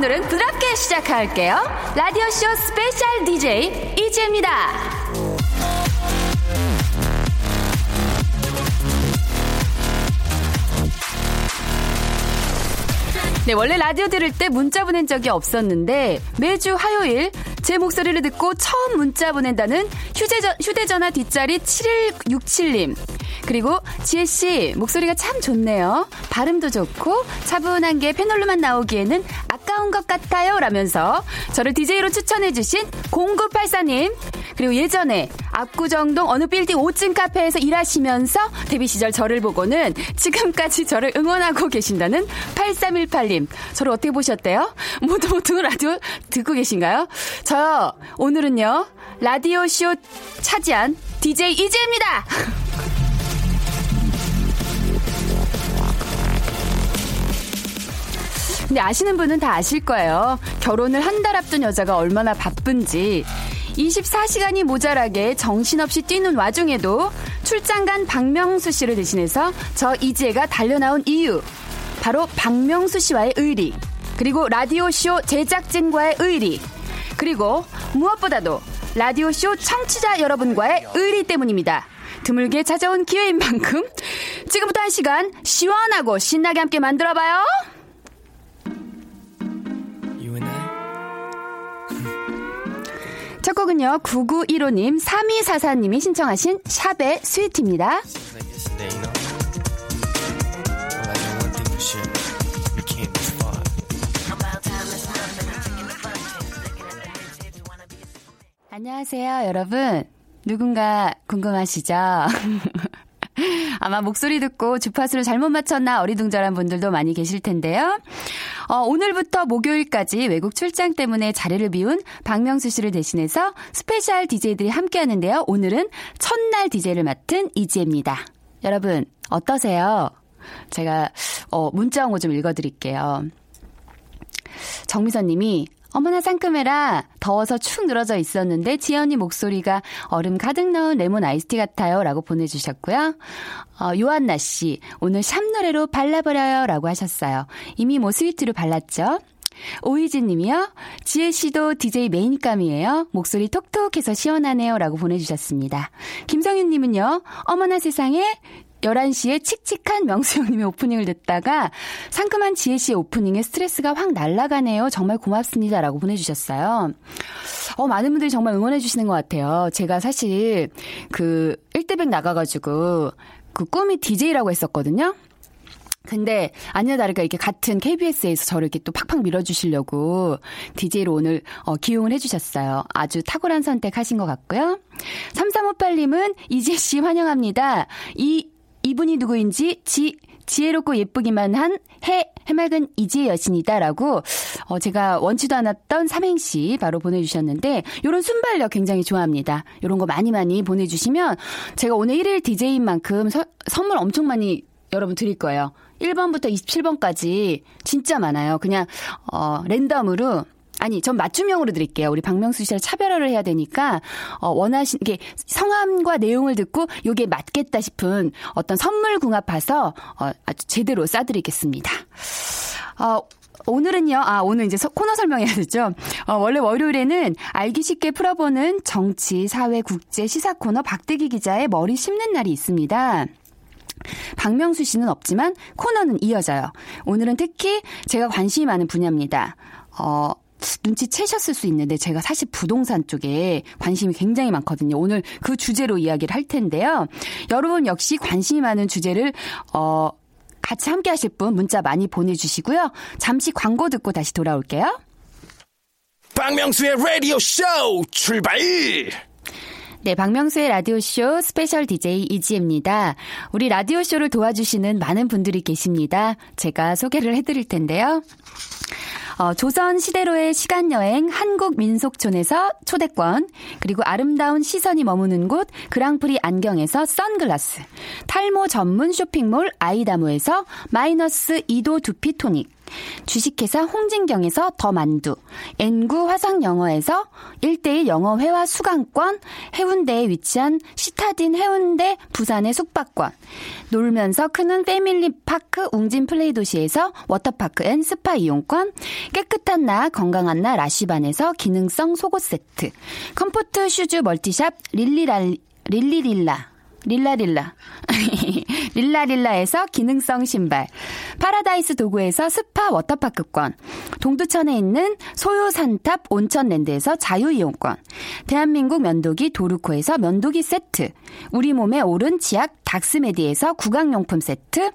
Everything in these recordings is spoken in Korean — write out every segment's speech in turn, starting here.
오늘은 부드럽게 시작할게요. 라디오쇼 스페셜 DJ 이지혜입니다. 네, 원래 라디오 들을 때 문자 보낸 적이 없었는데 매주 화요일 제 목소리를 듣고 처음 문자 보낸다는 휴대전, 휴대전화 뒷자리 7167님. 그리고 지혜 씨, 목소리가 참 좋네요. 발음도 좋고 차분한 게 패널로만 나오기에는 아까운 것 같아요. 라면서 저를 DJ로 추천해주신 0984님. 그리고 예전에 압구정동 어느 빌딩 5층 카페에서 일하시면서 데뷔 시절 저를 보고는 지금까지 저를 응원하고 계신다는 8318님. 저를 어떻게 보셨대요? 모두 모두 라디오 듣고 계신가요? 저 오늘은요. 라디오 쇼 차지한 DJ 이재입니다. 근데 아시는 분은 다 아실 거예요. 결혼을 한 달 앞둔 여자가 얼마나 바쁜지. 24시간이 모자라게 정신없이 뛰는 와중에도 출장 간 박명수 씨를 대신해서 저 이지혜가 달려나온 이유. 바로 박명수 씨와의 의리. 그리고 라디오쇼 제작진과의 의리. 그리고 무엇보다도 라디오쇼 청취자 여러분과의 의리 때문입니다. 드물게 찾아온 기회인 만큼 지금부터 한 시간 시원하고 신나게 함께 만들어봐요. 첫 곡은요, 9915님, 3244님이 신청하신 샵의 스위트입니다. 안녕하세요, 여러분. 누군가 궁금하시죠? 아마 목소리 듣고 주파수를 잘못 맞췄나 어리둥절한 분들도 많이 계실 텐데요. 어, 오늘부터 목요일까지 외국 출장 때문에 자리를 비운 박명수 씨를 대신해서 스페셜 DJ들이 함께 하는데요. 오늘은 첫날 DJ를 맡은 이지혜입니다. 여러분, 어떠세요? 제가, 어, 문자 온 거 좀 읽어드릴게요. 정미선 님이 어머나 상큼해라. 더워서 축 늘어져 있었는데 지혜 언니 목소리가 얼음 가득 넣은 레몬 아이스티 같아요. 라고 보내주셨고요. 어, 요한나 씨, 오늘 샵 노래로 발라버려요. 라고 하셨어요. 이미 뭐 Sweety로 발랐죠? 오이진 님이요. 지혜 씨도 DJ 메인감이에요. 목소리 톡톡해서 시원하네요. 라고 보내주셨습니다. 김성윤 님은요. 어머나 세상에 11시에 칙칙한 명수 형님의 오프닝을 듣다가 상큼한 지혜 씨의 오프닝에 스트레스가 확 날아가네요. 정말 고맙습니다. 라고 보내주셨어요. 어, 많은 분들이 정말 응원해주시는 것 같아요. 제가 사실 그 1대백 나가가지고 그 꿈이 DJ라고 했었거든요. 근데 아니나 다를까 이렇게 같은 KBS에서 저를 이렇게 또 팍팍 밀어주시려고 DJ로 오늘 어, 기용을 해주셨어요. 아주 탁월한 선택하신 것 같고요. 3358님은 이재 씨 환영합니다. 이 이분이 누구인지 지 지혜롭고 예쁘기만 한 해, 해맑은 이지혜 여신이다라고, 어, 제가 원치도 않았던 삼행시 바로 보내주셨는데, 요런 순발력 굉장히 좋아합니다. 요런 거 많이 많이 보내주시면, 제가 오늘 1일 DJ인 만큼 서, 선물 엄청 많이 여러분 드릴 거예요. 1번부터 27번까지 진짜 많아요. 그냥, 어, 랜덤으로 아니, 전 맞춤형으로 드릴게요. 우리 박명수 씨를 차별화를 해야 되니까, 어, 원하신, 게 성함과 내용을 듣고 요게 맞겠다 싶은 어떤 선물 궁합 봐서, 어, 아주 제대로 싸드리겠습니다. 어, 오늘은요, 아, 오늘 이제 서- 코너 설명해야 되죠. 어, 원래 월요일에는 알기 쉽게 풀어보는 정치, 사회, 국제, 시사 코너 박대기 기자의 머리 심는 날이 있습니다. 박명수 씨는 없지만 코너는 이어져요. 오늘은 특히 제가 관심이 많은 분야입니다. 어, 눈치채셨을 수 있는데 제가 사실 부동산 쪽에 관심이 굉장히 많거든요. 오늘 그 주제로 이야기를 할 텐데요. 여러분 역시 관심이 많은 주제를 어 같이 함께 하실 분 문자 많이 보내주시고요. 잠시 광고 듣고 다시 돌아올게요. 박명수의 라디오 쇼 출발! 네, 박명수의 라디오쇼 스페셜 DJ 이지혜입니다. 우리 라디오쇼를 도와주시는 많은 분들이 계십니다. 제가 소개를 해드릴 텐데요. 어, 조선 시대로의 시간 여행 한국 민속촌에서 초대권, 그리고 아름다운 시선이 머무는 곳 그랑프리 안경에서 선글라스, 탈모 전문 쇼핑몰 아이다모에서 마이너스 2도 두피 토닉, 주식회사 홍진경에서 더 만두, N구 화상영어에서 1대1 영어회화 수강권, 해운대에 위치한 시타딘 해운대 부산의 숙박권, 놀면서 크는 패밀리파크 웅진 플레이 도시에서 워터파크 and 스파 이용권, 깨끗한 나 건강한 나 라쉬반에서 기능성 속옷 세트, 컴포트 슈즈 멀티샵 릴리랄 릴리릴라 릴라릴라. 릴라릴라에서 기능성 신발. 파라다이스 도고에서 스파 워터파크권. 동두천에 있는 소요산탑 온천랜드에서 자유이용권. 대한민국 면도기 도루코에서 면도기 세트. 우리 몸에 옳은 치약 닥스메디에서 구강용품 세트.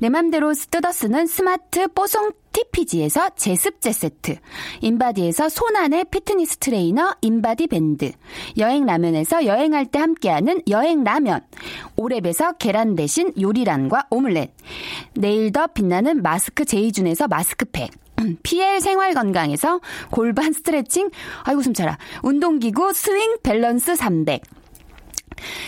내 맘대로 뜯어 쓰는 스마트 뽀송 TPG에서 제습제 세트, 인바디에서 손안의 피트니스 트레이너 인바디 밴드, 여행 라면에서 여행할 때 함께하는 여행 라면, 오랩에서 계란 대신 요리란과 오믈렛, 내일 더 빛나는 마스크 제이준에서 마스크팩, PL 생활 건강에서 골반 스트레칭, 아이고 숨차라, 운동기구 스윙 밸런스 300,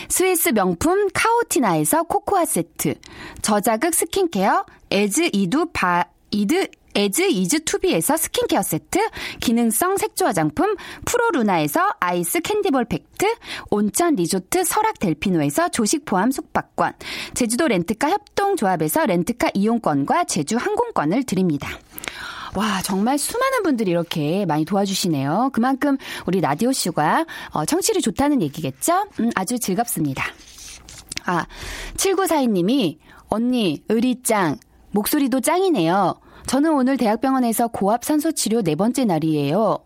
스위스 명품 카오티나에서 코코아 세트, 저자극 스킨케어 에즈 이두 바 이드 에즈 이즈 투비에서 스킨케어 세트, 기능성 색조 화장품 프로루나에서 아이스 캔디볼 팩트, 온천 리조트 설악 델피노에서 조식 포함 숙박권, 제주도 렌트카 협동조합에서 렌트카 이용권과 제주 항공권을 드립니다. 와, 정말 수많은 분들이 이렇게 많이 도와주시네요. 그만큼 우리 라디오쇼가 어, 청취를 좋다는 얘기겠죠? 음, 아주 즐겁습니다. 아, 7942님이, 언니, 의리짱, 목소리도 짱이네요. 저는 오늘 대학병원에서 고압 산소 치료 네 번째 날이에요.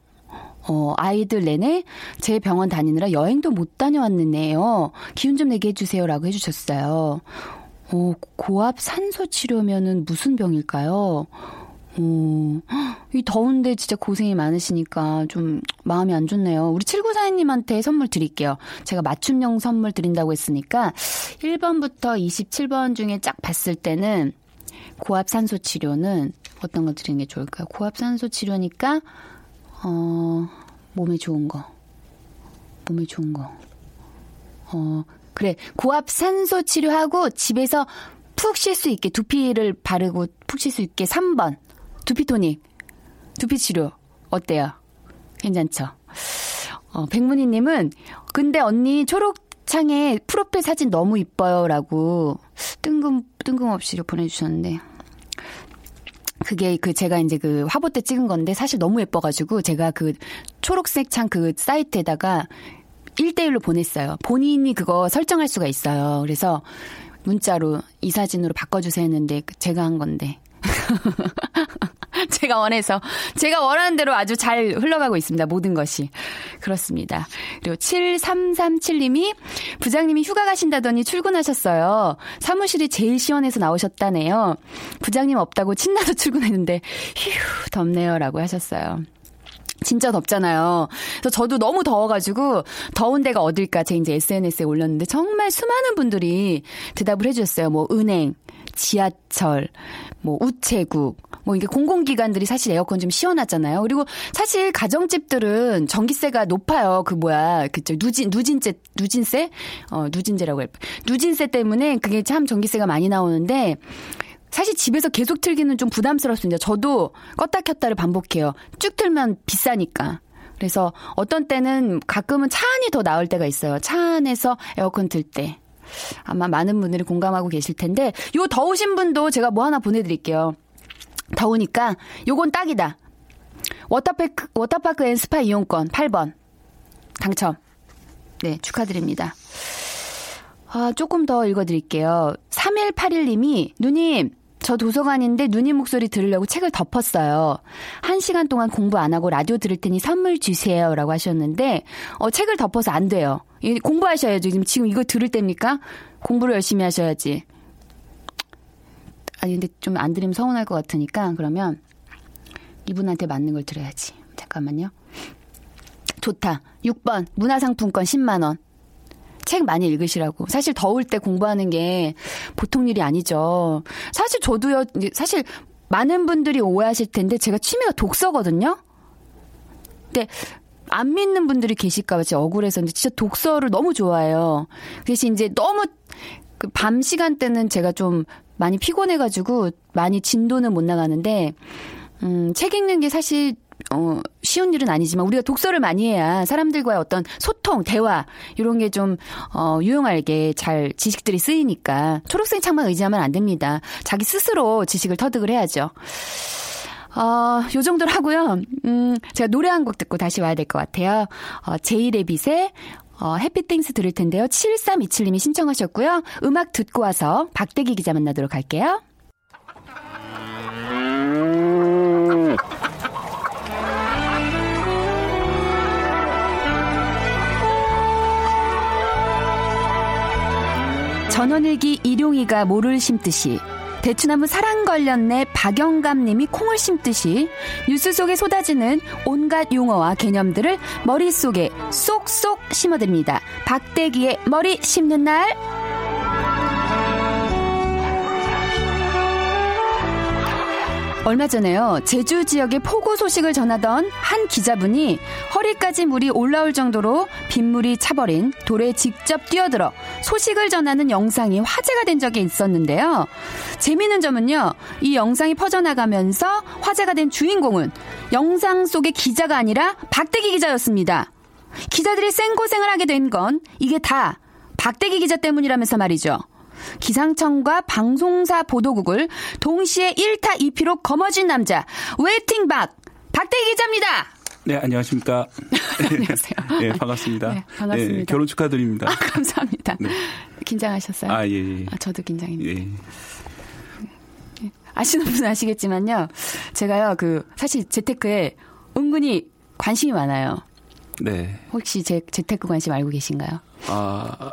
어, 아이들 내내 제 병원 다니느라 여행도 못 다녀왔는데요. 기운 좀 내게 해주세요라고 해주셨어요. 어, 고압 산소 치료면은 무슨 병일까요? 오, 이 더운데 진짜 고생이 많으시니까 좀 마음이 안 좋네요. 우리 7942님한테 선물 드릴게요. 제가 맞춤형 선물 드린다고 했으니까 1번부터 27번 중에 쫙 봤을 때는 고압 산소 치료는 어떤 거 드리는 게 좋을까요? 고압 산소 치료니까 어 몸에 좋은 거. 몸에 좋은 거. 어 그래. 고압 산소 치료하고 집에서 푹 쉴 수 있게 두피를 바르고 푹 쉴 수 있게 3번. 두피 토닉. 두피 치료. 어때요? 괜찮죠? 어, 백문희 님은 근데 언니 초록 창에 프로필 사진 너무 이뻐요 라고 뜬금 뜬금없이 보내 주셨는데 그게 그 제가 이제 그 화보 때 찍은 건데 사실 너무 예뻐가지고 제가 그 초록색 창 그 사이트에다가 1대1로 보냈어요. 본인이 그거 설정할 수가 있어요. 그래서 문자로 이 사진으로 바꿔주세요 했는데 제가 한 건데. 제가 원해서 제가 원하는 대로 아주 잘 흘러가고 있습니다. 모든 것이. 그렇습니다. 그리고 7337님이 부장님이 휴가 가신다더니 출근하셨어요. 사무실이 제일 시원해서 나오셨다네요. 부장님 없다고 친나서 출근했는데 휴 덥네요 라고 하셨어요. 진짜 덥잖아요. 그래서 저도 너무 더워가지고 더운 데가 어딜까 제 이제 SNS에 올렸는데 정말 수많은 분들이 대답을 해주셨어요. 뭐 은행, 지하철, 뭐 우체국, 뭐 이게 공공기관들이 사실 에어컨 좀 시원하잖아요. 그리고 사실 가정집들은 전기세가 높아요. 그 뭐야, 그죠 누진 누진세 누진세 어 누진세라고 할 누진세 때문에 그게 참 전기세가 많이 나오는데. 사실 집에서 계속 틀기는 좀 부담스럽습니다. 저도 껐다 켰다를 반복해요. 쭉 틀면 비싸니까. 그래서 어떤 때는 가끔은 차 안이 더 나을 때가 있어요. 차 안에서 에어컨 틀 때. 아마 많은 분들이 공감하고 계실 텐데, 요 더우신 분도 제가 뭐 하나 보내드릴게요. 더우니까 요건 딱이다. 워터파크, 워터파크 and 스파 이용권 8번. 당첨. 네, 축하드립니다. 아, 조금 더 읽어드릴게요. 3181님이, 누님, 저 도서관인데 누님 목소리 들으려고 책을 덮었어요. 한 시간 동안 공부 안 하고 라디오 들을 테니 선물 주세요. 라고 하셨는데, 어, 책을 덮어서 안 돼요. 공부하셔야죠. 지금, 지금 이거 들을 때입니까? 공부를 열심히 하셔야지. 아니, 근데 좀 안 들으면 서운할 것 같으니까, 그러면 이분한테 맞는 걸 들어야지. 잠깐만요. 좋다. 6번. 문화상품권 10만 원. 책 많이 읽으시라고. 사실 더울 때 공부하는 게 보통 일이 아니죠. 사실 저도요, 사실 많은 분들이 오해하실 텐데 제가 취미가 독서거든요? 근데 안 믿는 분들이 계실까봐 제가 억울해서 진짜 독서를 너무 좋아해요. 그 대신 이제 너무 그 밤 시간대는 제가 좀 많이 피곤해가지고 많이 진도는 못 나가는데 음, 책 읽는 게 사실 어, 쉬운 일은 아니지만 우리가 독서를 많이 해야 사람들과의 어떤 소통, 대화 이런 게 좀 어, 유용하게 잘 지식들이 쓰이니까 초록색 창만 의지하면 안 됩니다. 자기 스스로 지식을 터득을 해야죠. 어, 요 정도로 하고요. 음, 제가 노래 한 곡 듣고 다시 와야 될 것 같아요. 어, 제이레빗의 어, 해피땡스 들을 텐데요. 7327님이 신청하셨고요. 음악 듣고 와서 박대기 기자 만나도록 할게요. 전원일기 일용이가 모를 심듯이 대추나무 사랑 걸렸네 박영감님이 콩을 심듯이 뉴스 속에 쏟아지는 온갖 용어와 개념들을 머릿속에 쏙쏙 심어드립니다. 박대기의 머리 심는 날. 얼마 전에요. 제주 지역의 폭우 소식을 전하던 한 기자분이 허리까지 물이 올라올 정도로 빗물이 차버린 돌에 직접 뛰어들어 소식을 전하는 영상이 화제가 된 적이 있었는데요. 재미있는 점은요. 이 영상이 퍼져나가면서 화제가 된 주인공은 영상 속의 기자가 아니라 박대기 기자였습니다. 기자들이 생고생을 하게 된 건 이게 다 박대기 기자 때문이라면서 말이죠. 기상청과 방송사 보도국을 동시에 1타 2피로 거머쥔 남자 waiting 박 박대기 기자입니다. 네, 안녕하십니까. 안녕하세요. 네, 반갑습니다. 네, 반갑습니다. 네, 결혼 축하드립니다. 아, 감사합니다. 네. 긴장하셨어요? 아, 예, 예. 아, 저도 긴장입니다. 예. 아시는 분은 아시겠지만요. 제가요, 그, 사실 재테크에 은근히 관심이 많아요. 네. 혹시 제 재테크 관심 알고 계신가요? 아,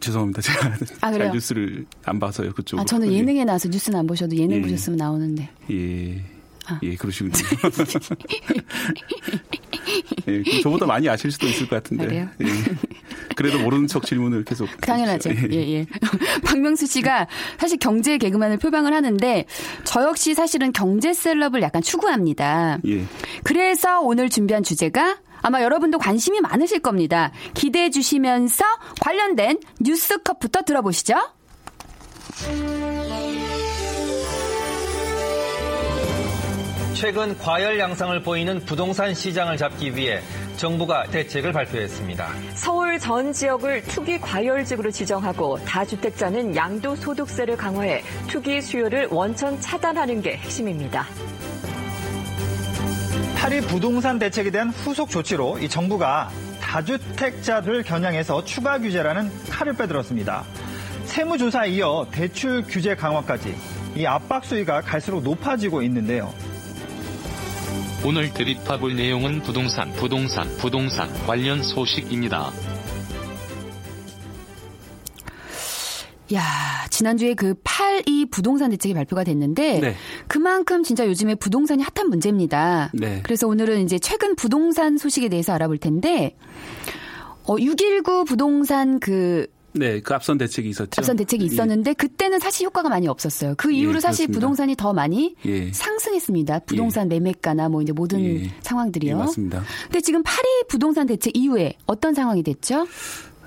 죄송합니다. 제가 아, 그래요? 잘 뉴스를 안 봐서요, 그쪽으로. 아, 저는 예능에 나와서 뉴스는 안 보셔도 예능 예. 보셨으면 나오는데. 예. 아. 예, 그러시군요. 예, 저보다 많이 아실 수도 있을 것 같은데. 그래요? 예. 그래도 모르는 척 질문을 계속. 당연하죠. 해주시죠. 예, 예. 박명수 씨가 사실 경제 개그만을 표방을 하는데 저 역시 사실은 경제 셀럽을 약간 추구합니다. 예. 그래서 오늘 준비한 주제가 아마 여러분도 관심이 많으실 겁니다. 기대해 주시면서 관련된 뉴스 컷부터 들어보시죠. 최근 과열 양상을 보이는 부동산 시장을 잡기 위해 정부가 대책을 발표했습니다. 서울 전 지역을 투기 과열지구로 지정하고 다주택자는 양도소득세를 강화해 투기 수요를 원천 차단하는 게 핵심입니다. 파리 부동산 대책에 대한 후속 조치로 이 정부가 다주택자들을 겨냥해서 추가 규제라는 칼을 빼들었습니다. 세무조사에 이어 대출 규제 강화까지 이 압박 수위가 갈수록 높아지고 있는데요. 오늘 드립합을 내용은 부동산, 부동산, 부동산 관련 소식입니다. 야, 지난주에 그8.2 부동산 대책이 발표가 됐는데 네. 그만큼 진짜 요즘에 부동산이 핫한 문제입니다. 네. 그래서 오늘은 이제 최근 부동산 소식에 대해서 알아볼 텐데 어, 619 부동산 그 네, 그 앞선 대책이 있었죠. 앞선 대책이 예. 있었는데 그때는 사실 효과가 많이 없었어요. 그 이후로 예, 사실. 부동산이 더 많이 예. 상승했습니다. 부동산 매매가나 뭐 이제 모든 예. 상황들이요. 예, 맞습니다. 근데 지금 파리 부동산 대책 이후에 어떤 상황이 됐죠?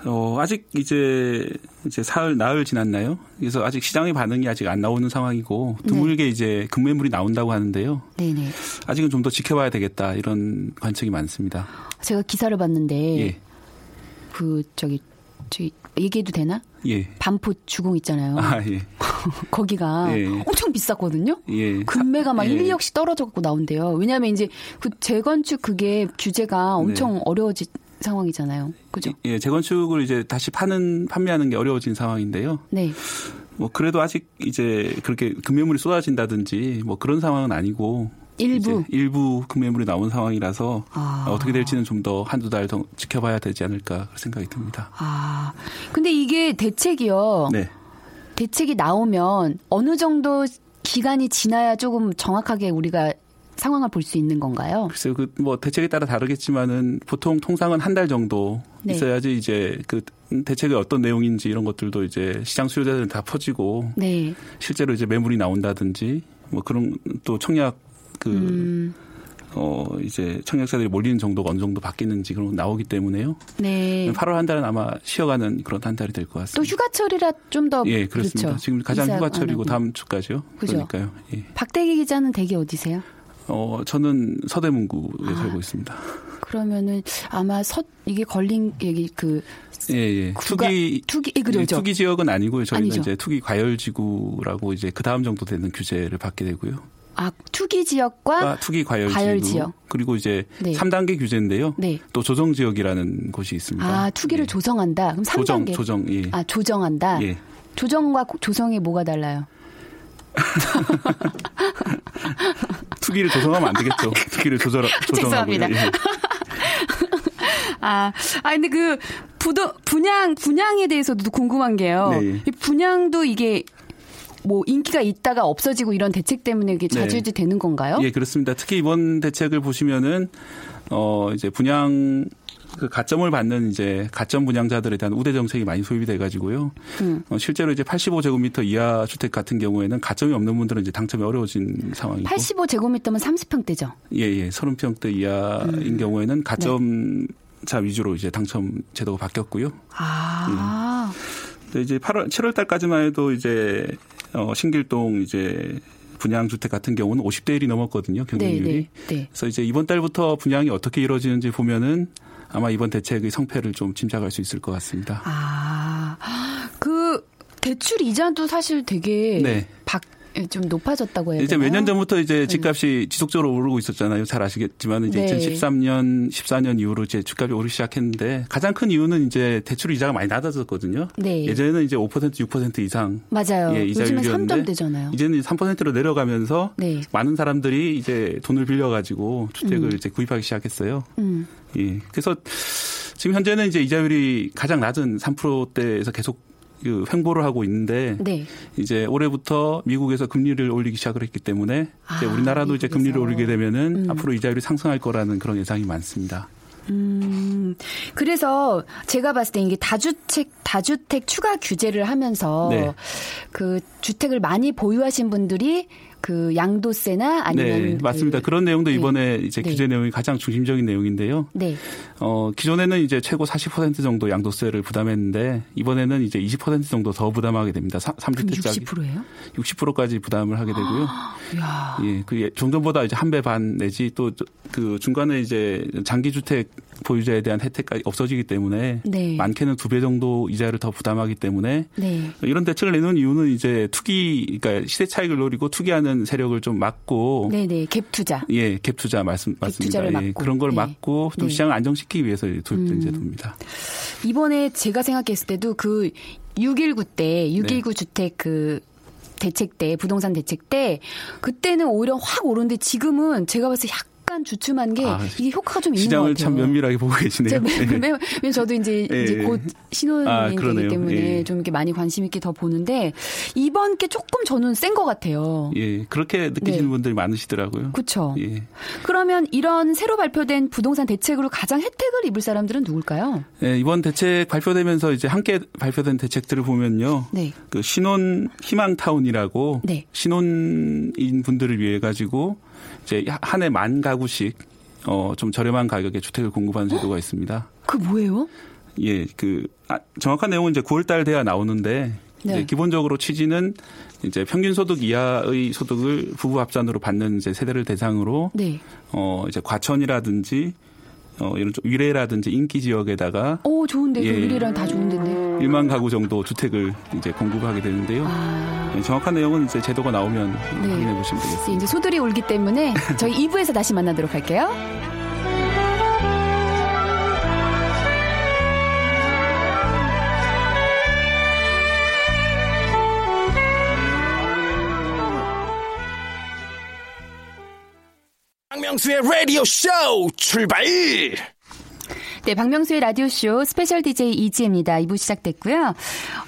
어, 아직 이제, 이제 사흘, 나흘 지났나요? 그래서 아직 시장의 반응이 아직 안 나오는 상황이고, 드물게 이제 급매물이 나온다고 하는데요. 네네. 아직은 좀 더 지켜봐야 되겠다, 이런 관측이 많습니다. 제가 기사를 봤는데 예, 그 저기 저기 얘기해도 되나? 예. 반포 주공 있잖아요. 아, 예. 거기가 예. 엄청 비쌌거든요. 예. 금매가 막 예. 1, 2억씩 떨어져 갖고 나온대요. 왜냐하면 이제 그 재건축 그게 규제가 엄청 네. 어려워진 상황이잖아요. 그죠? 예, 재건축을 이제 다시 파는, 판매하는 게 어려워진 상황인데요. 네. 뭐, 그래도 아직 이제 그렇게 급매물이 쏟아진다든지 뭐 그런 상황은 아니고. 일부. 일부 급매물이 나온 상황이라서 아. 어떻게 될지는 좀 더 한두 달 더 지켜봐야 되지 않을까 생각이 듭니다. 아. 근데 이게 대책이요. 네. 대책이 나오면 어느 정도 기간이 지나야 조금 정확하게 우리가 상황을 볼 수 있는 건가요? 글쎄요, 그 뭐 대책에 따라 다르겠지만은 보통 통상은 한 달 정도 네. 있어야지 이제 그 대책의 어떤 내용인지 이런 것들도 이제 시장 수요자들은 다 퍼지고 네. 실제로 이제 매물이 나온다든지 뭐 그런 또 청약 그 음. 어 이제 청약자들이 몰리는 정도가 어느 정도 바뀌는지 그런 거 나오기 때문에요. 네. 8월 한 달은 아마 쉬어가는 그런 한 달이 될것또 같습니다. 휴가철이라 좀 더 예, 그렇습니다. 그렇죠. 지금 가장 휴가철이고. 다음 주까지요. 그죠. 그러니까요. 예. 박대기 기자는 댁이 어디세요? 어 저는 서대문구에 아. 살고 있습니다. 그러면은 아마 서 이게 걸린 얘기 그 예, 예. 구가- 투기 투기 예, 그러죠. 투기 지역은 아니고요. 저희는 아니죠. 이제 투기 과열 지구라고 이제 그 다음 정도 되는 규제를 받게 되고요. 아 투기 지역과 아, 투기 과열, 과열 지구 지역. 그리고 이제 네. 3단계 규제인데요. 네. 또 조정 지역이라는 곳이 있습니다. 아 투기를 예. 조성한다. 그럼 3단계 조정 조정 예. 아 조정한다. 예. 조정과 고- 조성이 뭐가 달라요? 투기를 조성하면 안 되겠죠. 투기를 조절 조정하고 죄송합니다. 예. 아, 아 근데 그 부도 분양 분양에 대해서도 궁금한 게요. 네, 예. 이 분양도 이게 뭐 인기가 있다가 없어지고 이런 대책 때문에 이게 네. 자주지 되는 건가요? 예, 그렇습니다. 특히 이번 대책을 보시면은 어 이제 분양 그 가점을 받는 이제 가점 분양자들에 대한 우대 정책이 많이 소입이 돼 가지고요. 음. 어, 실제로 이제 85제곱미터 이하 주택 같은 경우에는 가점이 없는 분들은 이제 당첨이 어려워진 상황이고 85제곱미터면 30평대죠. 예, 예. 30평대 이하인 음. 경우에는 가점자 네. 위주로 이제 당첨 제도가 바뀌었고요. 아, 근데 이제 8월 7월 달까지만 해도 이제 어 신길동 이제 분양 주택 같은 경우는 50대 1이 넘었거든요. 네, 경쟁률이. 네, 네. 그래서 이제 이번 달부터 분양이 어떻게 이루어지는지 보면은 아마 이번 대책의 성패를 좀 짐작할 수 있을 것 같습니다. 아, 그 대출 이자도 사실 되게 네. 박, 좀 높아졌다고 되나요? 이제 몇 년 전부터 이제 집값이 지속적으로 오르고 있었잖아요. 잘 아시겠지만 이제 네. 2013년, 14년 이후로 이제 집값이 오르기 시작했는데 가장 큰 이유는 이제 대출 이자가 많이 낮아졌거든요. 네. 예전에는 이제 5% 6% 이상 맞아요. 예, 이자율이었는데 3점대잖아요. 이제는 3%로 내려가면서 네. 많은 사람들이 이제 돈을 빌려가지고 주택을 음. 이제 구입하기 시작했어요. 음. 예. 그래서 지금 현재는 이제 이자율이 가장 낮은 3%대에서 계속 그 횡보를 하고 있는데 네. 이제 올해부터 미국에서 금리를 올리기 시작을 했기 때문에 이제 아, 우리나라도 이제 미국에서. 금리를 올리게 되면은 음. 앞으로 이자율이 상승할 거라는 그런 예상이 많습니다. 음, 그래서 제가 봤을 때 이게 다주택, 다주택 추가 규제를 하면서 네. 그 주택을 많이 보유하신 분들이 그 양도세나 아니면 네, 그- 맞습니다. 그런 내용도 네. 이번에 이제 네. 규제 내용이 가장 중심적인 내용인데요. 네. 어, 기존에는 이제 최고 40% 정도 양도세를 부담했는데 이번에는 이제 20% 정도 더 부담하게 됩니다. 그럼 3주택자기 60%예요? 60%까지 부담을 하게 되고요. 이야. 예, 그 예, 종전보다 이제 한 배 반 내지 또 그 중간에 이제 장기 주택 보유자에 대한 혜택까지 없어지기 때문에 네. 많게는 두 배 정도 이자를 더 부담하기 때문에 네. 이런 대책을 내놓은 이유는 이제 투기 그러니까 시대 차익을 노리고 투기하는 세력을 좀 막고 네, 네. 갭 투자. 예, 갭 투자 말씀 맞습니다. 투자를 예. 그런 걸 네. 막고 좀 네. 시장을 안정시키기 위해서 도입된 음. 제도입니다. 이번에 제가 생각했을 때도 그 619 때, 619 네. 주택 그 대책 때, 부동산 대책 때, 그때는 오히려 확 오르는데 지금은 제가 봤을 때 약간 주춤한 게 아, 이게 효과가 좀 있는 것 시장을 같아요. 참 면밀하게 보고 계시네요. 왜냐면 저도 이제, 예, 이제 예. 곧 신혼이 아. 때문에 예. 좀 이렇게 많이 관심 있게 더 보는데 이번 게 조금 저는 센 것 같아요. 예, 그렇게 느끼시는 네. 분들이 많으시더라고요. 그렇죠. 예. 그러면 이런 새로 발표된 부동산 대책으로 가장 혜택을 입을 사람들은 누굴까요? 예, 이번 대책 발표되면서 이제 함께 발표된 대책들을 보면요. 네. 그 신혼 희망타운이라고 네. 신혼인 분들을 위해 가지고 이제 한 해 만 가구씩 어, 좀 저렴한 가격에 주택을 공급하는 제도가 있습니다. 그 뭐예요? 예, 그 아, 정확한 내용은 이제 9월 달 돼야 나오는데 네. 기본적으로 취지는 이제 평균 소득 이하의 소득을 부부 합산으로 받는 이제 세대를 대상으로 네. 어 이제 과천이라든지 어 이런 좀 위례라든지 인기 지역에다가 오 좋은데 그 예. 의리랑 다 좋은데인데. 1만 가구 정도 주택을 이제 공급하게 되는데요. 아. 예, 정확한 내용은 이제 제도가 나오면 네. 확인해 보시면 되겠습니다. 이제 소들이 울기 때문에 저희 2부에서 다시 만나도록 할게요. 박명수의 라디오 쇼 출발! 네, 박명수의 라디오쇼 special DJ 이지혜입니다. 2부 시작됐고요.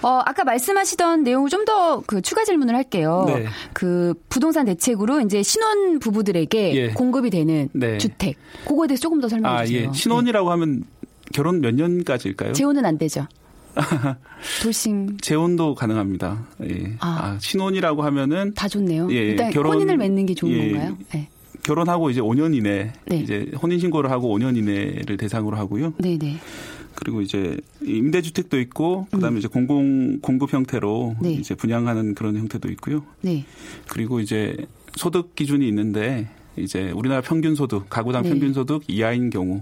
어, 아까 말씀하시던 내용을 좀 더 그 추가 질문을 할게요. 네. 그 부동산 대책으로 이제 신혼 부부들에게 예. 공급이 되는 네. 주택. 그거에 대해서 조금 더 설명해 아, 주세요. 예. 신혼이라고 하면 결혼 몇 년까지일까요? 네. 재혼은 안 되죠. 돌싱 재혼도 가능합니다. 예. 아. 아, 신혼이라고 하면은 다 좋네요. 예, 일단 결혼- 혼인을 맺는 게 좋은 예. 건가요? 네. 결혼하고 이제 5년 이내 네. 이제 혼인 신고를 하고 5년 이내를 대상으로 하고요. 네 네. 그리고 이제 임대주택도 있고 그다음에 이제 공공 공급 형태로 네. 이제 분양하는 그런 형태도 있고요. 네. 그리고 이제 소득 기준이 있는데 이제 우리나라 평균 소득 가구당 네. 평균 소득 이하인 경우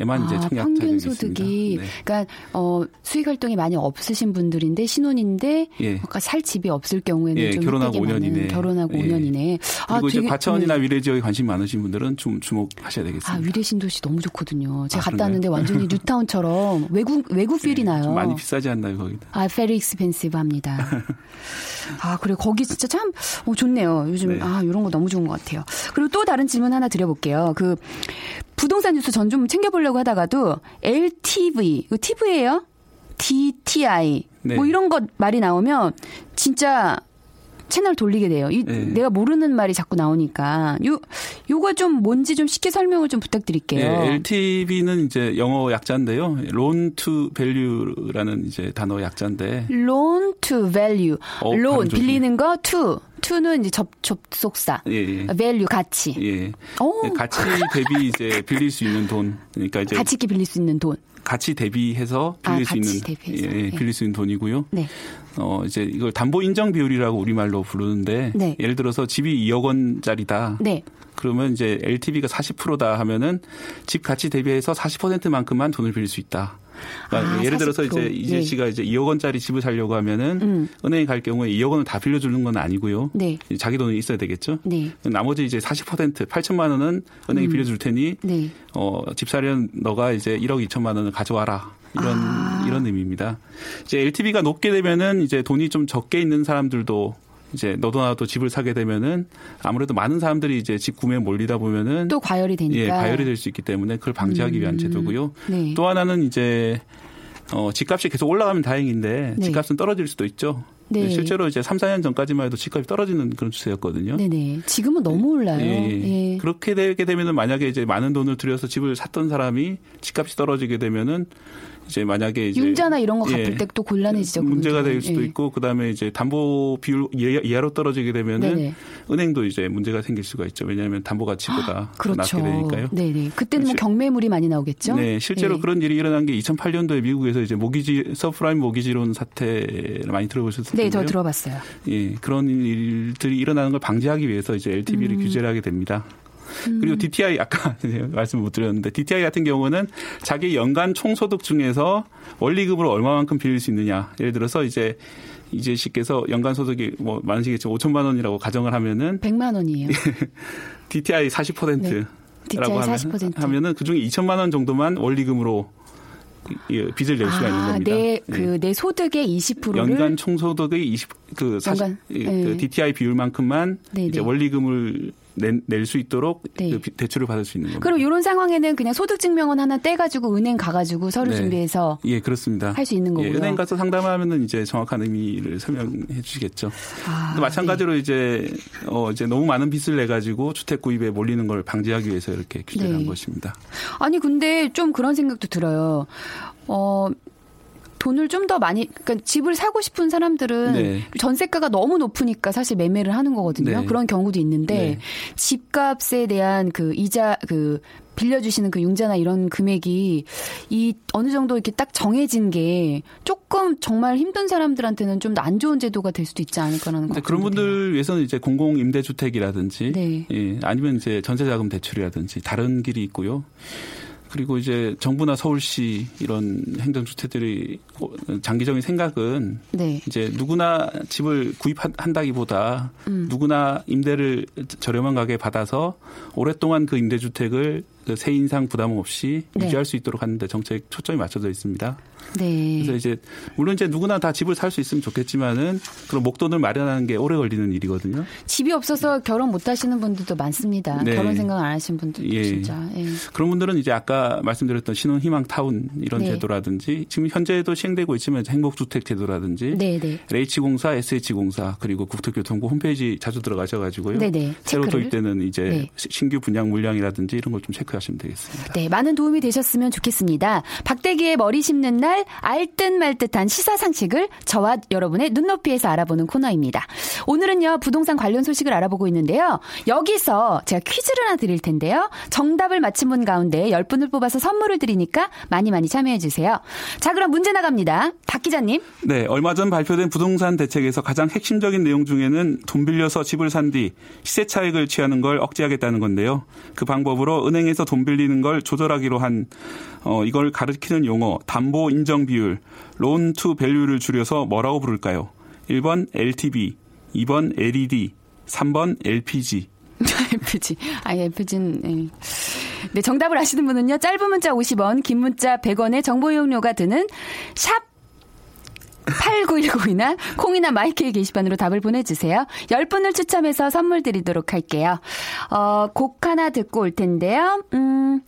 에만 이제 아, 청약 평균 소득이. 네. 그러니까 어, 수익 활동이 많이 없으신 분들인데 신혼인데 예. 그러니까 살 집이 없을 경우에는 예, 좀 결혼하고 혜택이 5년 많은 이내. 결혼하고 예. 5년 이내. 그리고 이제 과천이나 네. 위례 지역에 관심 많으신 분들은 좀 주목하셔야 되겠습니다. 아, 위례 신도시 너무 좋거든요. 제가 아, 갔다? 왔는데 완전히 뉴타운처럼 외국 외국 필이 나요. 좀 많이 비싸지 않나요, 거기? 아, very expensive 합니다. 아, 그래. 거기 진짜 참, 어, 좋네요. 요즘, 네. 아, 이런 거 너무 좋은 것 같아요. 그리고 또 다른 질문 하나 드려볼게요. 그, 부동산 뉴스 전 좀 챙겨보려고 하다가도, LTV, 이거 TV예요 DTI. 네. 뭐 이런 것 말이 나오면, 진짜, 채널 돌리게 돼요. 이, 네. 내가 모르는 말이 자꾸 나오니까. 요, 요거 좀 뭔지 좀 쉽게 설명을 좀 부탁드릴게요. 예, LTV는 이제 영어 약자인데요. loan to value라는 이제 단어 약자인데 loan to value. 어, loan. 빌리는 거 to. to는 이제 접 접속사. 예, 예. value 가치. 예. 오. 가치 대비 이제 빌릴 수 있는 돈. 그러니까 이제 가치 있게 빌릴 수 있는 돈. 가치 대비해서 아, 빌릴 수 가치 있는 대비해서. 예, 예, 네. 빌릴 수 있는 돈이고요. 네. 어 이제 이걸 담보 인정 비율이라고 우리말로 부르는데 네. 예를 들어서 집이 2억 원짜리다. 네. 그러면 이제 LTV가 40%다 하면은 집 가치 대비해서 40%만큼만 돈을 빌릴 수 있다. 그러니까 아, 예를 들어서 40%. 이제 이재 네. 씨가 이제 2억 원짜리 집을 살려고 하면은 음. 은행에 갈 경우에 2억 원을 다 빌려주는 건 아니고요. 네. 자기 돈이 있어야 되겠죠. 네. 나머지 이제 40% 8천만 원은 은행이 빌려줄 테니 네. 어, 집 사려는 너가 이제 1억 2천만 원을 가져와라. 이런 아. 이런 의미입니다. 이제 LTV가 높게 되면은 이제 돈이 좀 적게 있는 사람들도 이제 너도 나도 집을 사게 되면은 아무래도 많은 사람들이 이제 집 구매에 몰리다 보면은 또 과열이 되니까. 예, 가열이 될 수 있기 때문에 그걸 방지하기 위한 음. 제도고요. 네. 또 하나는 이제 어, 집값이 계속 올라가면 다행인데 네. 집값은 떨어질 수도 있죠. 네. 실제로 이제 3, 4년 전까지만 해도 집값이 떨어지는 그런 추세였거든요. 네네. 지금은 너무 올라요. 예, 예. 예. 그렇게 되게 되면은 만약에 이제 많은 돈을 들여서 집을 샀던 사람이 집값이 떨어지게 되면은 이제 만약에 이제 융자나 이런 거 갚을 예, 때또 곤란해지죠. 문제가 그분들은. 될 수도 예. 있고 그다음에 이제 담보 비율 이하- 이하로 떨어지게 되면은 네네. 은행도 이제 문제가 생길 수가 있죠. 왜냐하면 담보 가치보다 더 그렇죠. 낮게 되니까요. 네네. 그때는 뭐 실- 경매물이 많이 나오겠죠. 네, 실제로 예. 그런 일이 일어난 게 2008년도에 미국에서 이제 mortgage subprime 모기지론 사태를 많이 들어보셨을 텐데요. 네, 저 들어봤어요. 예, 그런 일들이 일어나는 걸 방지하기 위해서 이제 LTV를 음. 규제를 하게 됩니다. 그리고 DTI 아까 말씀 못 드렸는데 DTI 같은 경우는 자기 연간 총소득 중에서 원리금으로 얼마만큼 빌릴 수 있느냐. 예를 들어서 이제 이재 씨께서 연간 소득이 뭐 많으시겠지만 5천만 원이라고 가정을 하면은 100만 원이에요. DTI 40%라고 네. DTI 하면, 40%. 하면은 그중에 2천만 원 정도만 원리금으로 이 빚을 낼 수가 있는 아, 겁니다. 내, 예. 그, 내 소득의 20%를. 연간 총소득의 20, 그, 사실, 연간, 그 네. DTI 비율만큼만 네, 이제 네. 원리금을 낼 수 있도록 네. 그 비- 대출을 받을 수 있는 겁니다. 그럼 이런 상황에는 그냥 소득증명원 하나 떼가지고 은행 가가지고 서류 네. 준비해서 예, 그렇습니다. 할 수 있는 예, 거고요. 은행 가서 상담하면은 이제 정확한 의미를 설명해 주시겠죠. 아, 마찬가지로 이제 어 이제 너무 많은 빚을 내 가지고 주택 구입에 몰리는 걸 방지하기 위해서 이렇게 규제를 네. 한 것입니다. 아니 근데 좀 그런 생각도 들어요. 어 돈을 좀 더 많이 그러니까 집을 사고 싶은 사람들은 네. 전세가가 너무 높으니까 사실 매매를 하는 거거든요. 네. 그런 경우도 있는데 네. 집값에 대한 그 이자 그 빌려주시는 그 융자나 이런 금액이 이 어느 정도 이렇게 딱 정해진 게 조금 정말 힘든 사람들한테는 좀 안 좋은 제도가 될 수도 있지 않을까라는 근데 걱정도 그런. 분들 위해서는 이제 공공 임대주택이라든지 네. 예, 아니면 이제 전세자금 대출이라든지 다른 길이 있고요. 그리고 이제 정부나 서울시 이런 행정주택들이 장기적인 생각은 네. 이제 누구나 집을 구입한다기보다 음. 누구나 임대를 저렴한 가격에 받아서 오랫동안 그 임대주택을 그 세인상 부담 없이 네. 유지할 수 있도록 하는데 정책 초점이 맞춰져 있습니다. 네. 그래서 이제 물론 이제 누구나 다 집을 살 수 있으면 좋겠지만은 그런 목돈을 마련하는 게 오래 걸리는 일이거든요. 집이 없어서 결혼 못 하시는 분들도 많습니다. 네. 결혼 생각 안 하시는 분들도 예. 진짜. 예. 그런 분들은 이제 아까 말씀드렸던 신혼희망 타운 이런 네. 제도라든지 지금 현재도 시행되고 있지만 행복주택 제도라든지 네, 네. LH공사, SH공사 그리고 국토교통부 홈페이지 자주 들어가셔가지고요. 네네. 새로 체크를. 도입되는 이제 네. 신규 분양 물량이라든지 이런 걸 좀 체크하시면 되겠습니다. 네, 많은 도움이 되셨으면 좋겠습니다. 박대기의 머리 심는 날 알듯 말듯한 시사 상식을 저와 여러분의 눈높이에서 알아보는 코너입니다. 오늘은요 부동산 관련 소식을 알아보고 있는데요. 여기서 제가 퀴즈를 하나 드릴 텐데요. 정답을 맞힌 분 가운데 10분을 뽑아서 선물을 드리니까 많이 많이 참여해 주세요. 자, 그럼 문제 나갑니다. 박 기자님. 네, 얼마 전 발표된 부동산 대책에서 가장 핵심적인 내용 중에는 돈 빌려서 집을 산 뒤 시세 차익을 취하는 걸 억제하겠다는 건데요. 그 방법으로 은행에서 돈 빌리는 걸 조절하기로 한 어, 이걸 가리키는 용어 담보 인정 비율 loan to value를 줄여서 뭐라고 부를까요? 1번 LTV, 2번 LED, 3번 LPG. LPG. 아, LPG는, 네. 네, 정답을 아시는 분은요, 짧은 문자 50원, 긴 문자 100원의 정보 이용료가 드는 샵 8910이나 콩이나 마이크의 게시판으로 답을 보내주세요. 10분을 추첨해서 선물 드리도록 할게요. 어, 곡 하나 듣고 올 텐데요. 음,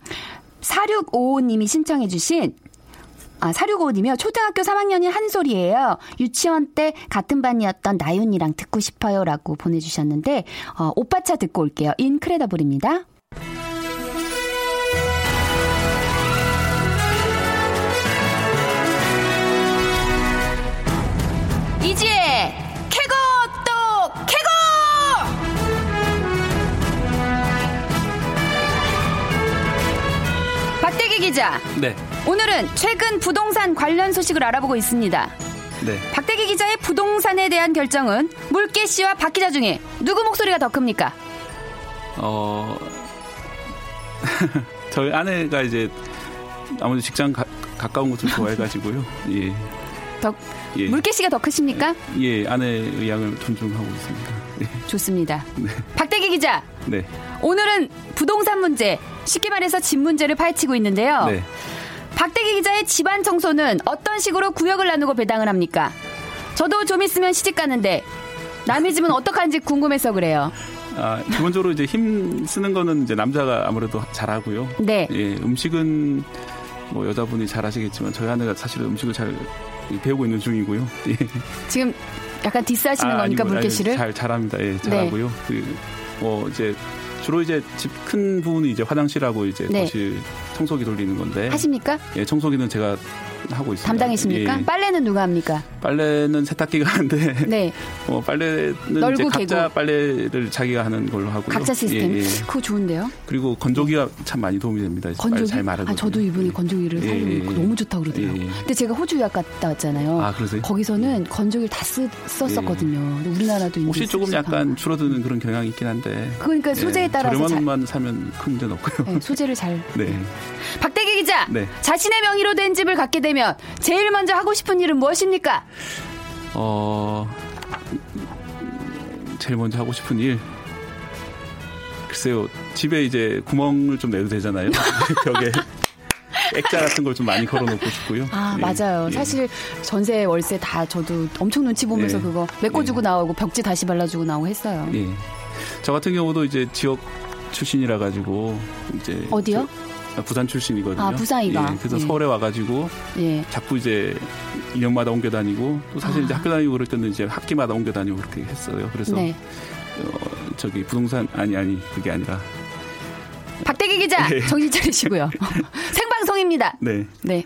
4655님이 신청해 주신 아, 4655님이요. 초등학교 3학년인 한솔이에요. 유치원 때 같은 반이었던 나윤이랑 듣고 싶어요. 라고 보내주셨는데, 어, 오빠차 듣고 올게요. 인크레더블입니다. 이지혜 기 기자 네, 오늘은 최근 부동산 관련 소식을 알아보고 있습니다 네. 박대기 기자의 부동산에 대한 결정은 물개 씨와 박 기자 중에 누구 목소리가 더 큽니까? 어, 저희 아내가 이제 아무래도 직장 가, 가까운 곳을 좋아해가지고요. 예, 더 예. 물개 씨가 더 크십니까? 예, 아내의 의향을 존중하고 있습니다. 예, 좋습니다. 네, 박대기 기자 네, 오늘은 부동산 문제 쉽게 말해서 집 문제를 파헤치고 있는데요. 네. 박대기 기자의 집안 청소는 어떤 식으로 구역을 나누고 배당을 합니까? 저도 좀 있으면 시집 가는데 남의 집은 어떡하는지 궁금해서 그래요. 아, 기본적으로 이제 힘 쓰는 거는 이제 남자가 아무래도 잘하고요. 네. 예, 음식은 뭐 여자분이 잘하시겠지만 저희 아내가 사실은 음식을 잘 배우고 있는 중이고요. 예. 지금 약간 디스하시는 아, 겁니까 아니고, 물개 아니, 씨를? 잘 잘합니다. 예, 잘하고요. 그, 뭐 이제 주로 이제 집 큰 부분이 이제 화장실하고 이제 네. 거실 청소기 돌리는 건데. 하십니까? 예, 청소기는 제가 하고 있습니다. 담당이십니까? 예, 빨래는 누가 합니까? 빨래는 세탁기가 하는데 네. 뭐 빨래는 이제 각자 개고. 빨래를 자기가 하는 걸로 하고요. 각자 시스템. 예, 예. 그거 좋은데요? 그리고 건조기가 참 많이 도움이 됩니다. 건조기? 잘 마르고. 아, 저도 이번에 건조기를 예, 사려고 예, 예. 너무 좋다 그러더라고요. 예, 예. 근데 제가 호주 유학 갔다 왔잖아요. 아, 그러세요? 거기서는 건조기를 다 쓰, 썼었거든요. 우리나라도 혹시 조금 쓸 약간 줄어드는 그런 경향이 있긴 한데. 그러니까 소재에 예, 따라서 저렴한 자- 것만 사면 큰 문제는 없고요. 네, 소재를 잘. 네. 박대 기 기자, 네. 자신의 명의로 된 집을 갖게 되면 제일 먼저 하고 싶은 일은 무엇입니까? 어, 제일 먼저 하고 싶은 일. 글쎄요, 집에 이제 구멍을 좀 내도 되잖아요. 벽에. 액자 같은 걸 좀 많이 걸어놓고 싶고요. 아 예, 맞아요. 예. 사실 전세 월세 다 저도 엄청 눈치 보면서 예. 그거 메꿔주고 예. 나오고 벽지 다시 발라주고 나오고 했어요. 예. 저 같은 경우도 이제 지역 출신이라 가지고 이제 어디요? 저- 아, 부산 출신이거든요. 아, 부산이가. 예, 그래서 예. 서울에 와가지고 예. 자꾸 이제 2년마다 옮겨 다니고 또 사실 아. 이제 학교 다니고 그럴 때는 이제 학기마다 옮겨 다니고 그렇게 했어요. 그래서 네. 어, 저기 부동산 아니 아니 그게 아니라 박대기 기자 예. 정신 차리시고요. 생방송입니다. 네. 네.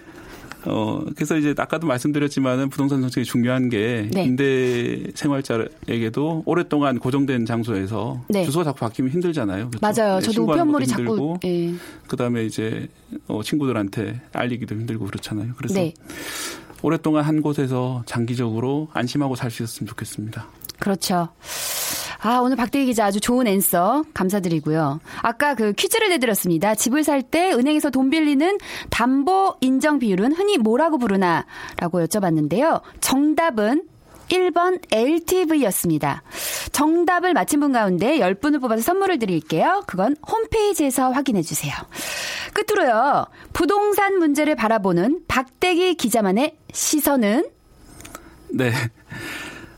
어, 그래서 이제 아까도 말씀드렸지만은 부동산 정책이 중요한 게 네. 임대 생활자에게도 오랫동안 고정된 장소에서 네. 주소가 자꾸 바뀌면 힘들잖아요. 그렇죠? 맞아요. 네, 저도 우편물이 자꾸 예. 그다음에 이제 어, 친구들한테 알리기도 힘들고 그렇잖아요. 그래서 네. 오랫동안 한 곳에서 장기적으로 안심하고 살 수 있었으면 좋겠습니다. 그렇죠. 아, 오늘 박대기 기자 아주 좋은 앤서 감사드리고요. 아까 그 퀴즈를 내드렸습니다. 집을 살 때 은행에서 돈 빌리는 담보 인정 비율은 흔히 뭐라고 부르나? 라고 여쭤봤는데요. 정답은 1번 LTV였습니다. 정답을 맞힌 분 가운데 10분을 뽑아서 선물을 드릴게요. 그건 홈페이지에서 확인해 주세요. 끝으로요. 부동산 문제를 바라보는 박대기 기자만의 시선은 네.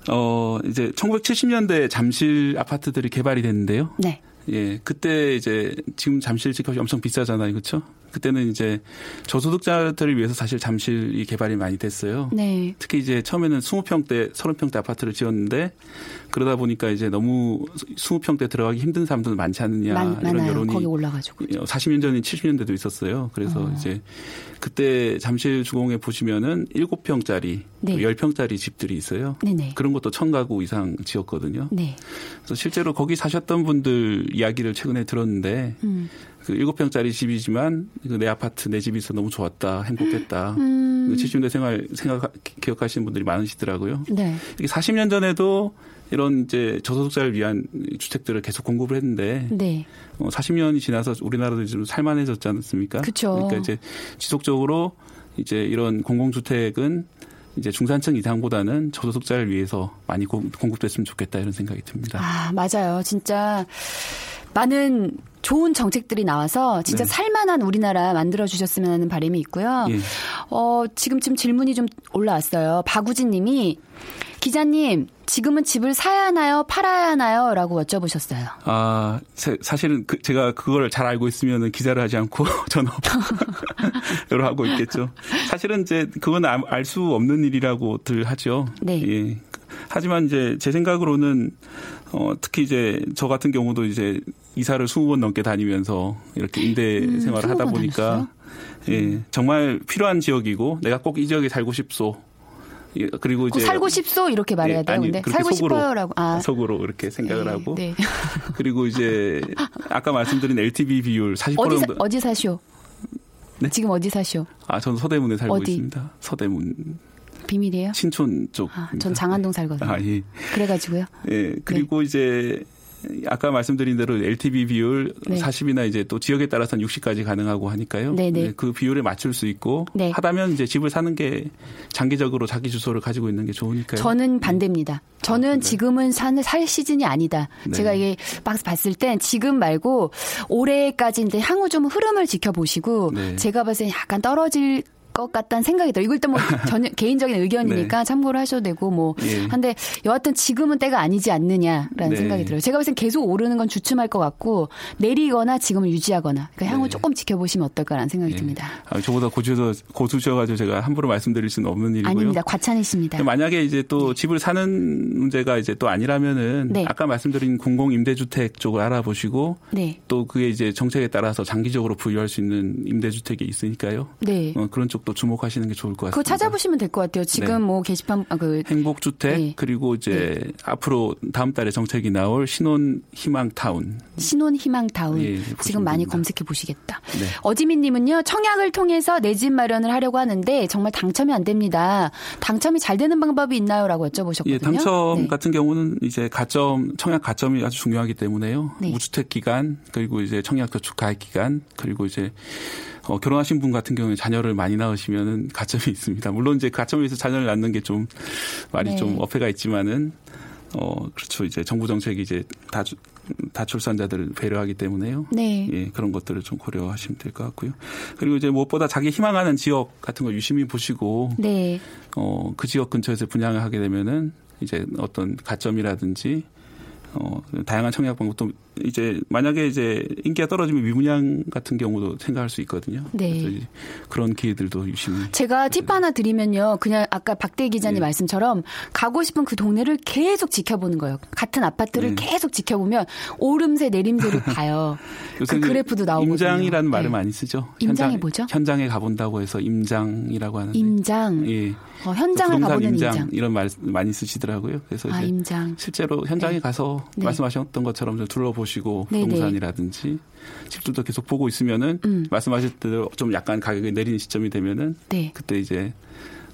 어, 이제 1970년대 잠실 아파트들이 개발이 됐는데요. 네. 예, 그때 이제 지금 잠실 집값이 엄청 비싸잖아요, 그렇죠? 그때는 이제 저소득자들을 위해서 사실 잠실이 개발이 많이 됐어요. 네. 특히 이제 처음에는 20평대, 30평대 아파트를 지었는데 그러다 보니까 이제 너무 20평대 들어가기 힘든 사람들은 많지 않느냐 많, 이런 많아요. 여론이 거기 올라가지고. 40년 전인 70년대도 있었어요. 그래서 어. 이제 그때 잠실 주공에 보시면은 7평짜리, 네. 10평짜리 집들이 있어요. 네네. 그런 것도 천 가구 이상 지었거든요. 네. 그래서 실제로 거기 사셨던 분들 이야기를 최근에 들었는데 음. 그 7평짜리 집이지만 그내 아파트 내 집이 있어 너무 좋았다 행복했다. 음. 70년대 생활 생각 기억하시는 분들이 많으시더라고요. 네. 이게 40년 전에도 이런 이제 저소득자를 위한 주택들을 계속 공급을 했는데 네. 어, 40년이 지나서 우리나라도 좀 살만해졌지 않습니까? 그쵸. 그러니까 이제 지속적으로 이제 이런 공공주택은 이제 중산층 이상보다는 저소득자를 위해서 많이 공- 공급됐으면 좋겠다 이런 생각이 듭니다. 아, 맞아요. 진짜 많은 좋은 정책들이 나와서 진짜 네. 살만한 우리나라 만들어 주셨으면 하는 바람이 있고요. 예. 어, 지금 좀 질문이 좀 올라왔어요. 박우진 님이 기자님, 지금은 집을 사야 하나요? 팔아야 하나요? 라고 여쭤보셨어요. 아, 사- 사실은 그- 제가 그걸 잘 알고 있으면 기자를 하지 않고 전업으로 하고 있겠죠. 사실은 이제 그건 알 수 없는 일이라고들 하죠. 네. 예. 하지만 이제 제 생각으로는 어, 특히 이제 저 같은 경우도 이제 이사를 20번 넘게 다니면서 이렇게 임대 음, 생활을 하다 20번 보니까 예, 정말 필요한 지역이고 내가 꼭 이 지역에 살고 싶소. 예, 그리고 꼭 이제 살고 싶소? 이렇게 말해야 예, 돼요. 아니, 근데 그렇게 살고 속으로, 싶어요라고. 아. 속으로 이렇게 생각을 네, 하고 네. 그리고 이제 아까 말씀드린 LTV 비율 40% 어디, 사, 정도. 어디 사쇼? 네? 지금 어디 사쇼? 아, 저는 서대문에 살고 어디? 있습니다. 서대문 비밀이에요? 신촌 쪽. 아, 전 장안동 살거든요. 아, 예. 그래가지고요. 예. 그리고 이제 아까 말씀드린 대로 LTV 비율 네. 40이나 이제 또 지역에 따라서는 60까지 가능하고 하니까요. 네네. 예, 그 비율에 맞출 수 있고 네. 하다면 이제 집을 사는 게 장기적으로 자기 주소를 가지고 있는 게 좋으니까요. 저는 반대입니다. 저는 그래요? 지금은 산, 살 시즌이 아니다. 네. 제가 이게 막 봤을 땐 지금 말고 올해까지 이제 향후 좀 흐름을 지켜보시고 네. 제가 봤을 때 약간 떨어질 것 같다는 생각이 들어요. 이거 일단 뭐 전, 개인적인 의견이니까 참고를 하셔도 되고 뭐 네. 예. 한데 여하튼 지금은 때가 아니지 않느냐라는 네. 생각이 들어요. 제가 봤을 땐 계속 오르는 건 주춤할 것 같고 내리거나 지금을 유지하거나 그러니까 향후 네. 조금 지켜보시면 어떨까라는 생각이 예. 듭니다. 아, 저보다 고수셔, 고수셔가지고 제가 함부로 말씀드릴 수는 없는 일이고요. 아닙니다. 과찬이십니다. 만약에 이제 또 집을 사는 문제가 이제 또 아니라면은 네. 아까 말씀드린 공공 임대주택 쪽을 알아보시고 네. 또 그게 이제 정책에 따라서 장기적으로 부여할 수 있는 임대주택이 있으니까요. 네. 어, 그런 쪽도 주목하시는 게 좋을 것 같습니다. 그거 찾아보시면 될 것 같아요. 지금 네. 뭐 게시판 아, 그 행복주택 네. 그리고 이제 앞으로 다음 달에 정책이 나올 신혼 희망 타운. 신혼 희망 타운 예, 지금 보시면 많이 됩니다. 검색해 보시겠다. 네. 어지민 님은요 청약을 통해서 내 집 마련을 하려고 하는데 정말 당첨이 안 됩니다. 당첨이 잘 되는 방법이 있나요?라고 여쭤보셨거든요. 예, 당첨 네. 같은 경우는 이제 가점, 청약 가점이 아주 중요하기 때문에요. 네. 무주택 기간, 그리고 이제 청약 저축 가입 기간, 그리고 이제 어, 결혼하신 분 같은 경우에 자녀를 많이 낳으시면은 가점이 있습니다. 물론 이제 가점에서 자녀를 낳는 게 좀 말이 네. 좀 어폐가 있지만은 어, 그렇죠. 이제 정부 정책이 이제 다주, 다출산자들을 배려하기 때문에요. 네. 예, 그런 것들을 좀 고려하시면 될 것 같고요. 그리고 이제 무엇보다 자기 희망하는 지역 같은 거 유심히 보시고 네. 어, 그 지역 근처에서 분양을 하게 되면은 이제 어떤 가점이라든지 어, 다양한 청약 방법도 이제 만약에 이제 인기가 떨어지면 미분양 같은 경우도 생각할 수 있거든요. 네. 그런 기회들도 유심히 제가 팁 하나 드리면요. 그냥 아까 박대 기자님 네. 말씀처럼 가고 싶은 그 동네를 계속 지켜보는 거예요. 같은 아파트를 네. 계속 지켜보면 오름세 내림세를 봐요. 그 그래프도 나오거든요. 임장이라는 말을 네. 많이 쓰죠. 임장이 현장, 뭐죠? 현장에 가본다고 해서 임장이라고 하는데. 임장. 예. 어, 현장을 부동산 가보는 임장, 임장. 이런 말 많이 쓰시더라고요. 그래서 아, 임장. 실제로 현장에 네. 가서 네. 말씀하셨던 것처럼 좀 둘러보시 고 네, 부동산이라든지 집들도 계속 보고 있으면은 음. 말씀하실 대로 좀 약간 가격이 내리는 시점이 되면은 네. 그때 이제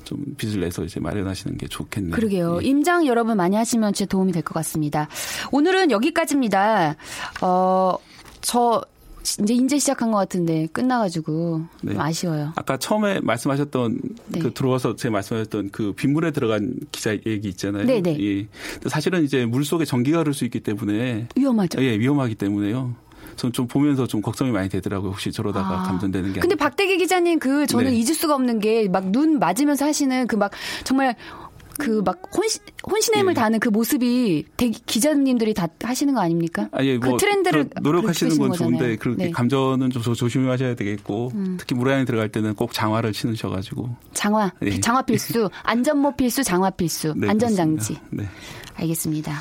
좀 빚을 내서 이제 마련하시는 게 좋겠네요. 그러게요. 예. 임장 여러분 많이 하시면 진짜 도움이 될 것 같습니다. 오늘은 여기까지입니다. 어, 저 이제 인제 시작한 것 같은데 끝나가지고 네. 좀 아쉬워요. 아까 처음에 말씀하셨던 네. 그 들어와서 제가 말씀하셨던 그 빗물에 들어간 기자 얘기 있잖아요. 네, 네. 예. 사실은 이제 물 속에 전기가 흐를 수 있기 때문에 위험하죠. 예, 위험하기 때문에요. 저는 좀 보면서 좀 걱정이 많이 되더라고요. 혹시 저러다가 아. 감전되는 게 근데 아닐까. 박대기 기자님 그 저는 네. 잊을 수가 없는 게 막 눈 맞으면서 하시는 그 막 정말 그 막 혼신, 혼신의 힘을 네. 다하는 그 모습이 되게 기자님들이 다 하시는 거 아닙니까? 아니, 그뭐 트렌드를 노력하시는 건 거잖아요. 좋은데 그렇게 네. 음. 감전은 좀 조- 조심하셔야 되겠고 특히 물 안에 들어갈 때는 꼭 장화를 신으셔가지고 장화, 네. 장화 필수, 안전모 필수, 장화 필수, 네, 안전장치. 네. 알겠습니다.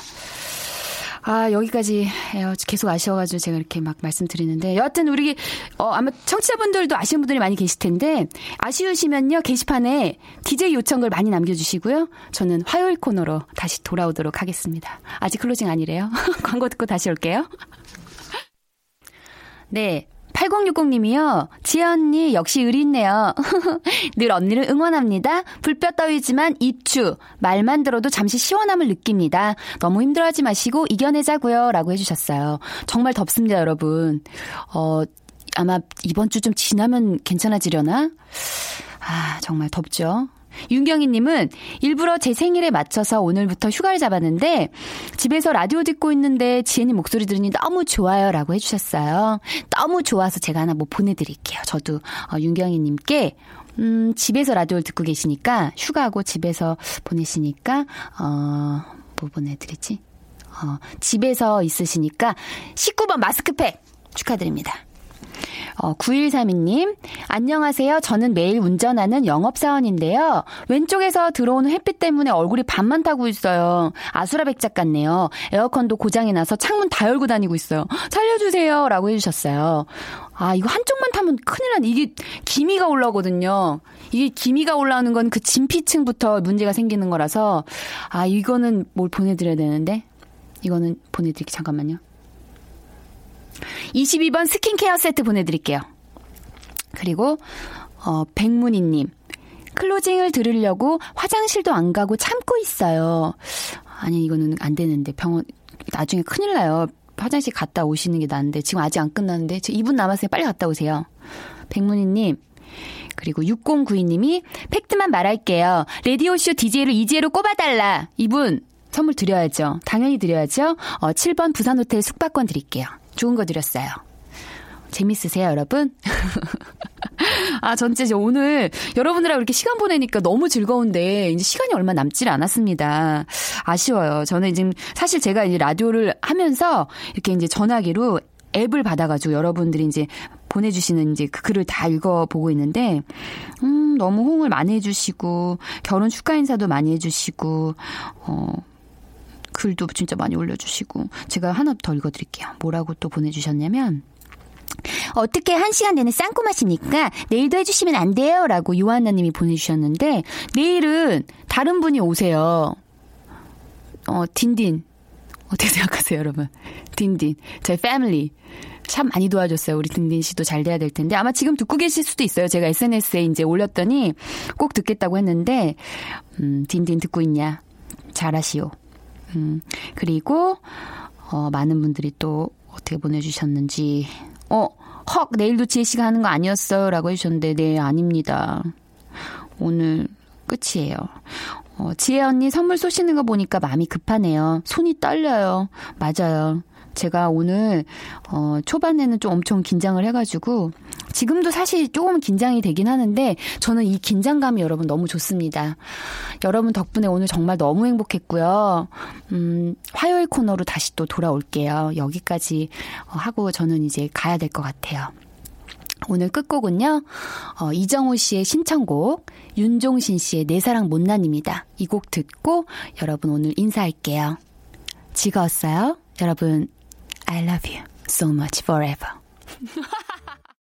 아, 여기까지 해요. 계속 아쉬워가지고 제가 이렇게 막 말씀드리는데. 여하튼 우리, 어, 아마 청취자분들도 아시는 분들이 많이 계실 텐데, 아쉬우시면요, 게시판에 DJ 요청글 많이 남겨주시고요. 저는 화요일 코너로 다시 돌아오도록 하겠습니다. 아직 클로징 아니래요. 광고 듣고 다시 올게요. 네. 8060님이요. 지혜 언니 역시 의리 있네요. 늘 언니를 응원합니다. 불볕 더위지만 입추. 말만 들어도 잠시 시원함을 느낍니다. 너무 힘들어하지 마시고 이겨내자고요. 라고 해주셨어요. 정말 덥습니다, 여러분. 어, 아마 이번 주 좀 지나면 괜찮아지려나? 아, 정말 덥죠. 윤경희님은 일부러 제 생일에 맞춰서 오늘부터 휴가를 잡았는데 집에서 라디오 듣고 있는데 지혜님 목소리 들으니 너무 좋아요 라고 해주셨어요. 너무 좋아서 제가 하나 뭐 보내드릴게요. 저도 어, 윤경희님께 음, 집에서 라디오를 듣고 계시니까 휴가하고 집에서 보내시니까 어, 뭐 보내드리지? 어, 집에서 있으시니까 19번 마스크팩 축하드립니다. 어, 9132님, 안녕하세요. 저는 매일 운전하는 영업사원인데요. 왼쪽에서 들어오는 햇빛 때문에 얼굴이 반만 타고 있어요. 아수라백작 같네요. 에어컨도 고장이 나서 창문 다 열고 다니고 있어요. 살려주세요. 라고 해주셨어요. 아, 이거 한쪽만 타면 큰일 난, 이게 기미가 올라오거든요. 이게 기미가 올라오는 건 그 진피층부터 문제가 생기는 거라서, 아, 이거는 뭘 보내드려야 되는데? 이거는 보내드릴게요. 잠깐만요. 22번 스킨케어 세트 보내드릴게요. 그리고 어, 백문희님 클로징을 들으려고 화장실도 안 가고 참고 있어요. 아니 이거는 안 되는데 병원 나중에 큰일 나요. 화장실 갔다 오시는 게 나은데 지금 아직 안 끝났는데 지금 2분 남았으니 빨리 갔다 오세요. 백문희님 그리고 6092님이 팩트만 말할게요. 라디오쇼 DJ를 이지혜로 꼽아달라. 이분 선물 드려야죠. 당연히 드려야죠. 어, 7번 부산호텔 숙박권 드릴게요. 좋은 거 드렸어요. 재밌으세요, 여러분? 아, 전 진짜 오늘 여러분들하고 이렇게 시간 보내니까 너무 즐거운데 이제 시간이 얼마 남질 않았습니다. 아쉬워요. 저는 지금 사실 제가 이제 라디오를 하면서 이렇게 이제 전화기로 앱을 받아가지고 여러분들이 이제 보내주시는 이제 그 글을 다 읽어보고 있는데, 음, 너무 호응을 많이 해주시고, 결혼 축하 인사도 많이 해주시고, 어, 글도 진짜 많이 올려주시고, 제가 하나 더 읽어드릴게요. 뭐라고 또 보내주셨냐면, 어떻게 한 시간 내내 쌍꼬마시니까 내일도 해주시면 안 돼요? 라고 요한나님이 보내주셨는데, 내일은 다른 분이 오세요. 어, 딘딘. 어떻게 생각하세요, 여러분? 딘딘. 저희 패밀리. 참 많이 도와줬어요. 우리 딘딘 씨도 잘 돼야 될 텐데. 아마 지금 듣고 계실 수도 있어요. 제가 SNS에 이제 올렸더니 꼭 듣겠다고 했는데, 음, 딘딘 듣고 있냐? 잘하시오. 음, 그리고, 어, 많은 분들이 또 어떻게 보내주셨는지, 어, 헉, 내일도 씨가 하는 거 아니었어요? 라고 해주셨는데, 네, 아닙니다. 오늘 끝이에요. 어, 지혜 언니 선물 쏘시는 거 보니까 마음이 급하네요. 손이 떨려요. 맞아요. 제가 오늘 어 초반에는 좀 엄청 긴장을 해가지고 지금도 사실 조금 긴장이 되긴 하는데 저는 이 긴장감이 여러분 너무 좋습니다. 여러분 덕분에 오늘 정말 너무 행복했고요. 음, 화요일 코너로 다시 또 돌아올게요. 여기까지 어, 하고 저는 이제 가야 될 것 같아요. 오늘 끝곡은요, 어, 이정호 씨의 신청곡, 윤종신 씨의 내 사랑 못난입니다. 이 곡 듣고 여러분 오늘 인사할게요. 즐거웠어요? 여러분, I love you so much forever.